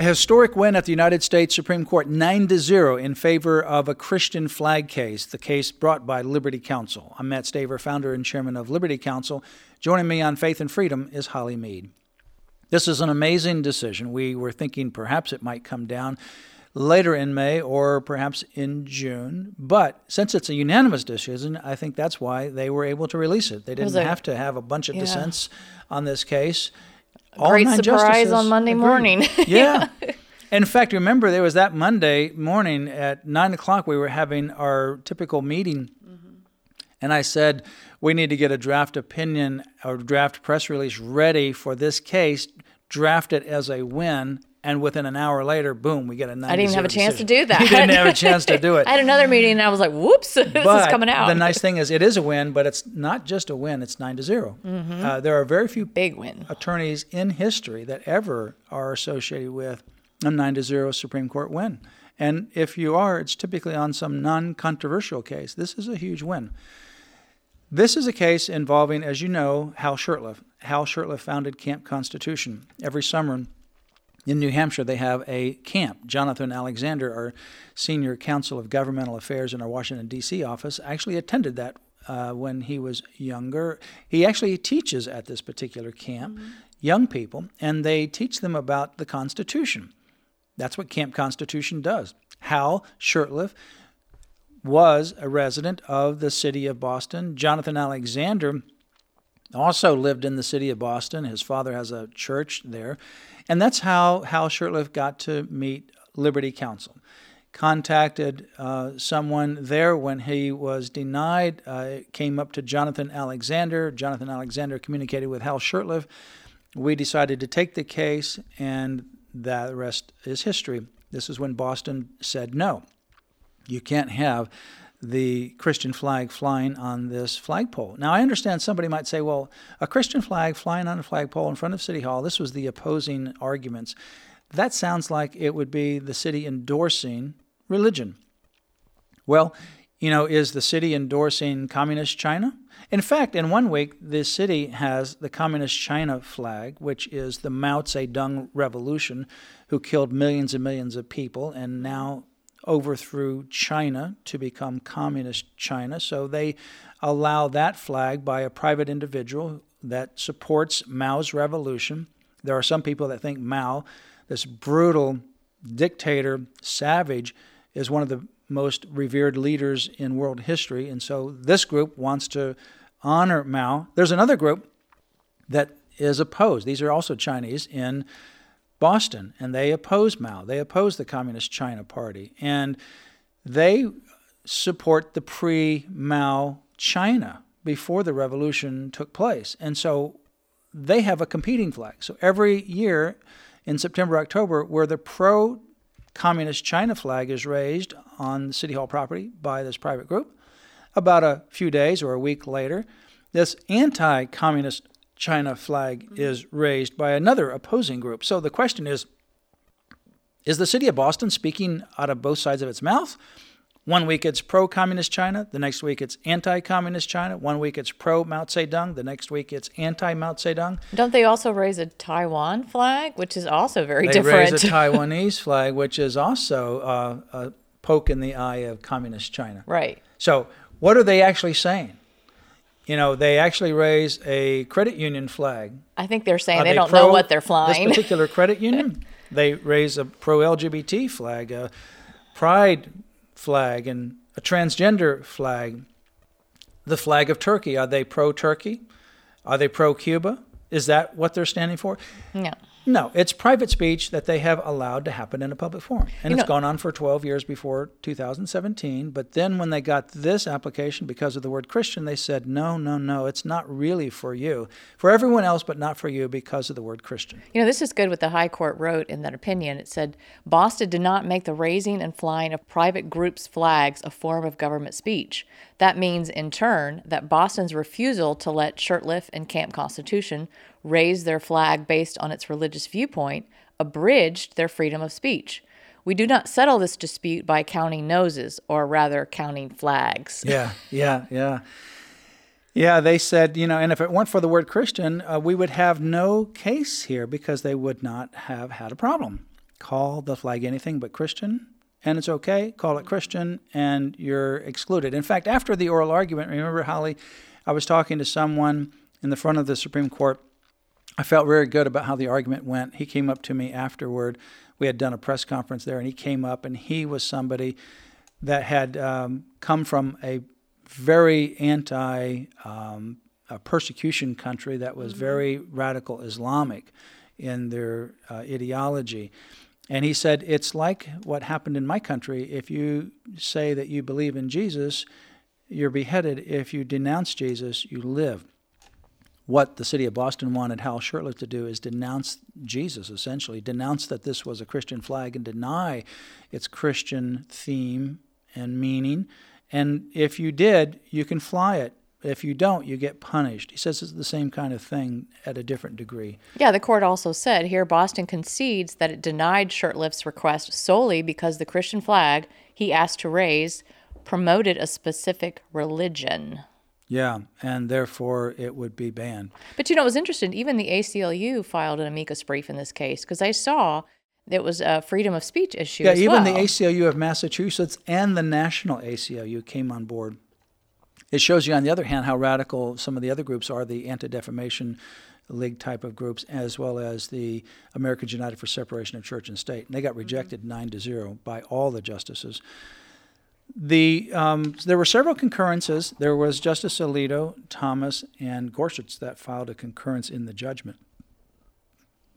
A historic win at the United States Supreme Court, 9 to 0, in favor of a Christian flag case, the case brought by Liberty Counsel. I'm Matt Staver, founder and chairman of Liberty Counsel. Joining me on Faith and Freedom is Holly Mead. This is an amazing decision. We were thinking perhaps it might come down later in May or perhaps in June. But since it's a unanimous decision, I think that's why they were able to release it. They didn't a- have to have a bunch of Yeah. dissents on this case. Great nine surprise on Monday agreed. morning. yeah. In fact, remember there was that Monday morning at nine o'clock. We were having our typical meeting, mm-hmm. and I said we need to get a draft opinion or draft press release ready for this case. Draft it as a win, and within an hour later, boom, we get a nine. I didn't have a chance to do that. You didn't have a chance to do it. I had another meeting and I was like, whoops, this But is coming out. The nice thing is, it is a win, but it's not just a win. It's nine to 0 Mm-hmm. Uh, there are very few Big win. attorneys in history that ever are associated with a 9 to 0 Supreme Court win. And if you are, it's typically on some non controversial case. This is a huge win. This is a case involving, as you know, Hal Shurtleff. Hal Shurtleff founded Camp Constitution. Every summer in New Hampshire, they have a camp. Jonathan Alexander, our senior counsel of governmental affairs in our Washington, D.C. office, actually attended that uh, when he was younger. He actually teaches at this particular camp young people, and they teach them about the Constitution. That's what Camp Constitution does. Hal Shurtleff was a resident of the city of Boston. Jonathan Alexander also lived in the city of Boston. His father has a church there. And that's how Hal Shurtleff got to meet Liberty Counsel. Contacted uh, someone there when he was denied, uh, came up to Jonathan Alexander. Jonathan Alexander communicated with Hal Shurtleff. We decided to take the case, and the rest is history. This is when Boston said no you can't have the Christian flag flying on this flagpole. Now, I understand somebody might say, well, a Christian flag flying on a flagpole in front of City Hall, this was the opposing arguments. That sounds like it would be the city endorsing religion. Well, you know, is the city endorsing communist China? In fact, in one week, the city has the communist China flag, which is the Mao Zedong revolution, who killed millions and millions of people and now overthrew China to become communist China. So they allow that flag by a private individual that supports Mao's revolution. There are some people that think Mao, this brutal dictator, savage, is one of the most revered leaders in world history. And so this group wants to honor Mao. There's another group that is opposed. These are also Chinese in Boston, and they oppose Mao. They oppose the Communist China Party, and they support the pre-Mao China before the revolution took place. And so they have a competing flag. So every year in September, October, where the pro communist China flag is raised on City Hall property by this private group, about a few days or a week later, this anti communist China flag is raised by another opposing group. So the question is Is the city of Boston speaking out of both sides of its mouth? One week it's pro communist China, the next week it's anti communist China, one week it's pro Mao Zedong, the next week it's anti Mao Zedong. Don't they also raise a Taiwan flag, which is also very They different? They raise a Taiwanese flag, which is also uh, a poke in the eye of communist China. right. So, what are they actually saying? You know, they actually raise a credit union flag. I think they're saying Are they, don't pro know what they're flying. This particular credit union, they raise a pro LGBT flag, a pride flag, and a transgender flag. The flag of Turkey, are they pro Turkey? Are they pro Cuba? Is that what they're standing for? yeah. No, it's private speech that they have allowed to happen in a public forum. And You it's know- gone on for 12 years before 2017. But then when they got this application because of the word Christian, they said, no, no, no, it's not really for you. For everyone else, but not for you because of the word Christian. You know, this is good what the High Court wrote in that opinion. It said Boston did not make the raising and flying of private groups' flags a form of government speech. That means, in turn, that Boston's refusal to let Shurtleff and Camp Constitution raise their flag based on its religious viewpoint abridged their freedom of speech. We do not settle this dispute by counting noses, or rather, counting flags. Yeah, yeah, yeah. Yeah, they said, you know, and if it weren't for the word Christian, uh, we would have no case here because they would not have had a problem. Call the flag anything but Christian, and it's okay. Call it Christian, and you're excluded. In fact, after the oral argument, remember, Holly, I was talking to someone in the front of the Supreme Court. I felt very good about how the argument went. He came up to me afterward. We had done a press conference there, and he came up, and he was somebody that had um, come from a very anti um, a persecution country that was very radical Islamic in their uh, ideology. And he said, It's like what happened in my country. If you say that you believe in Jesus, you're beheaded. If you denounce Jesus, you live what the city of Boston wanted Hal Shurtleff to do is denounce Jesus, essentially, denounce that this was a Christian flag and deny its Christian theme and meaning. And if you did, you can fly it. If you don't, you get punished. He says it's the same kind of thing at a different degree. Yeah, the court also said here Boston concedes that it denied Shurtleff's request solely because the Christian flag he asked to raise promoted a specific religion. Yeah, and therefore it would be banned. But you know, it was interesting. Even the ACLU filed an amicus brief in this case because I saw it was a freedom of speech issue. Yeah, even the. ACLU of Massachusetts and the national ACLU came on board. It shows you, on the other hand, how radical some of the other groups are the Anti Defamation League type of groups, as well as the Americans United for Separation of Church and State. And they got rejected nine to zero by all the justices. The um, there were several concurrences. There was Justice Alito, Thomas, and Gorsuch that filed a concurrence in the judgment.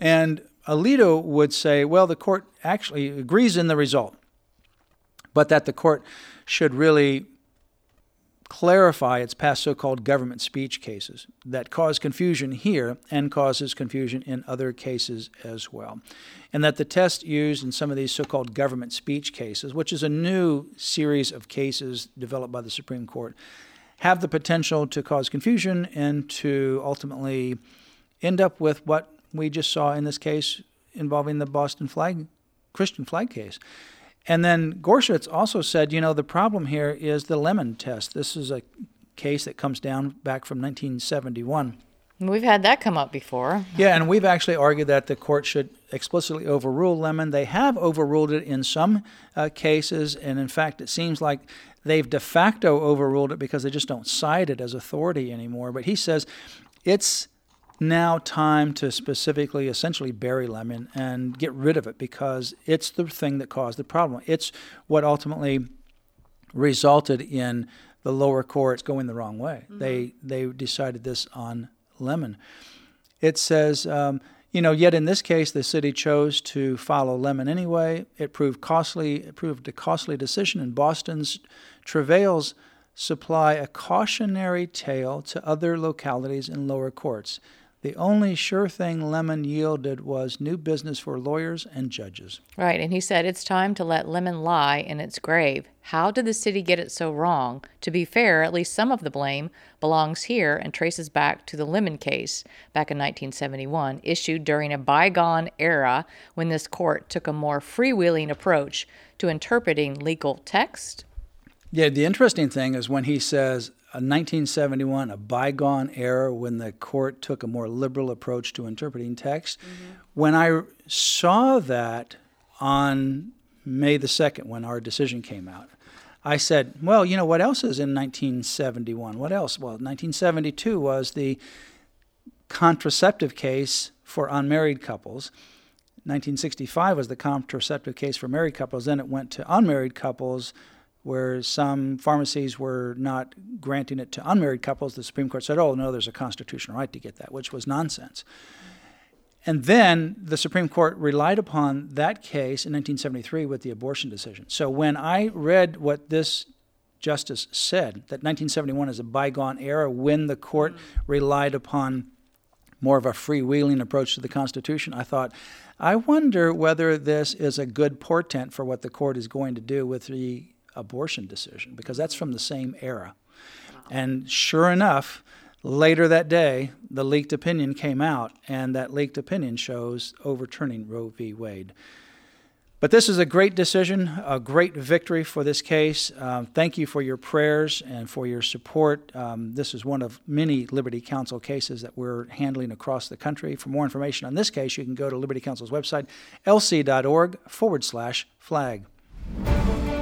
And Alito would say, well, the court actually agrees in the result, but that the court should really clarify its past so-called government speech cases that cause confusion here and causes confusion in other cases as well. And that the test used in some of these so-called government speech cases, which is a new series of cases developed by the Supreme Court, have the potential to cause confusion and to ultimately end up with what we just saw in this case involving the Boston flag Christian flag case. And then Gorsuch also said, you know, the problem here is the Lemon test. This is a case that comes down back from 1971. We've had that come up before. Yeah, and we've actually argued that the court should explicitly overrule Lemon. They have overruled it in some uh, cases, and in fact, it seems like they've de facto overruled it because they just don't cite it as authority anymore. But he says it's now time to specifically, essentially, bury Lemon and get rid of it because it's the thing that caused the problem. It's what ultimately resulted in the lower courts going the wrong way. They they decided this on Lemon. It says, um, you know, yet in this case, the city chose to follow Lemon anyway. It proved costly. It proved a costly decision, and Boston's travails supply a cautionary tale to other localities and lower courts. The only sure thing Lemon yielded was new business for lawyers and judges. Right, and he said it's time to let Lemon lie in its grave. How did the city get it so wrong? To be fair, at least some of the blame belongs here and traces back to the Lemon case back in 1971, issued during a bygone era when this court took a more freewheeling approach to interpreting legal text. Yeah, the interesting thing is when he says a 1971, a bygone era when the court took a more liberal approach to interpreting text. Mm-hmm. When I saw that on May the 2nd, when our decision came out, I said, well, you know, what else is in 1971? What else? Well, 1972 was the contraceptive case for unmarried couples. 1965 was the contraceptive case for married couples. Then it went to unmarried couples, where some pharmacies were not granting it to unmarried couples. The Supreme Court said, oh, no, there's a constitutional right to get that, which was nonsense. And then the Supreme Court relied upon that case in 1973 with the abortion decision. So when I read what this justice said, that 1971 is a bygone era when the court mm-hmm. relied upon more of a freewheeling approach to the Constitution, I thought, I wonder whether this is a good portent for what the court is going to do with the abortion decision, because that's from the same era. And sure enough, Later that day, the leaked opinion came out, and that leaked opinion shows overturning Roe v. Wade. But this is a great decision, a great victory for this case. Um, thank you for your prayers and for your support. Um, this is one of many Liberty Counsel cases that we're handling across the country. For more information on this case, you can go to Liberty Counsel's website, lc.org forward slash flag.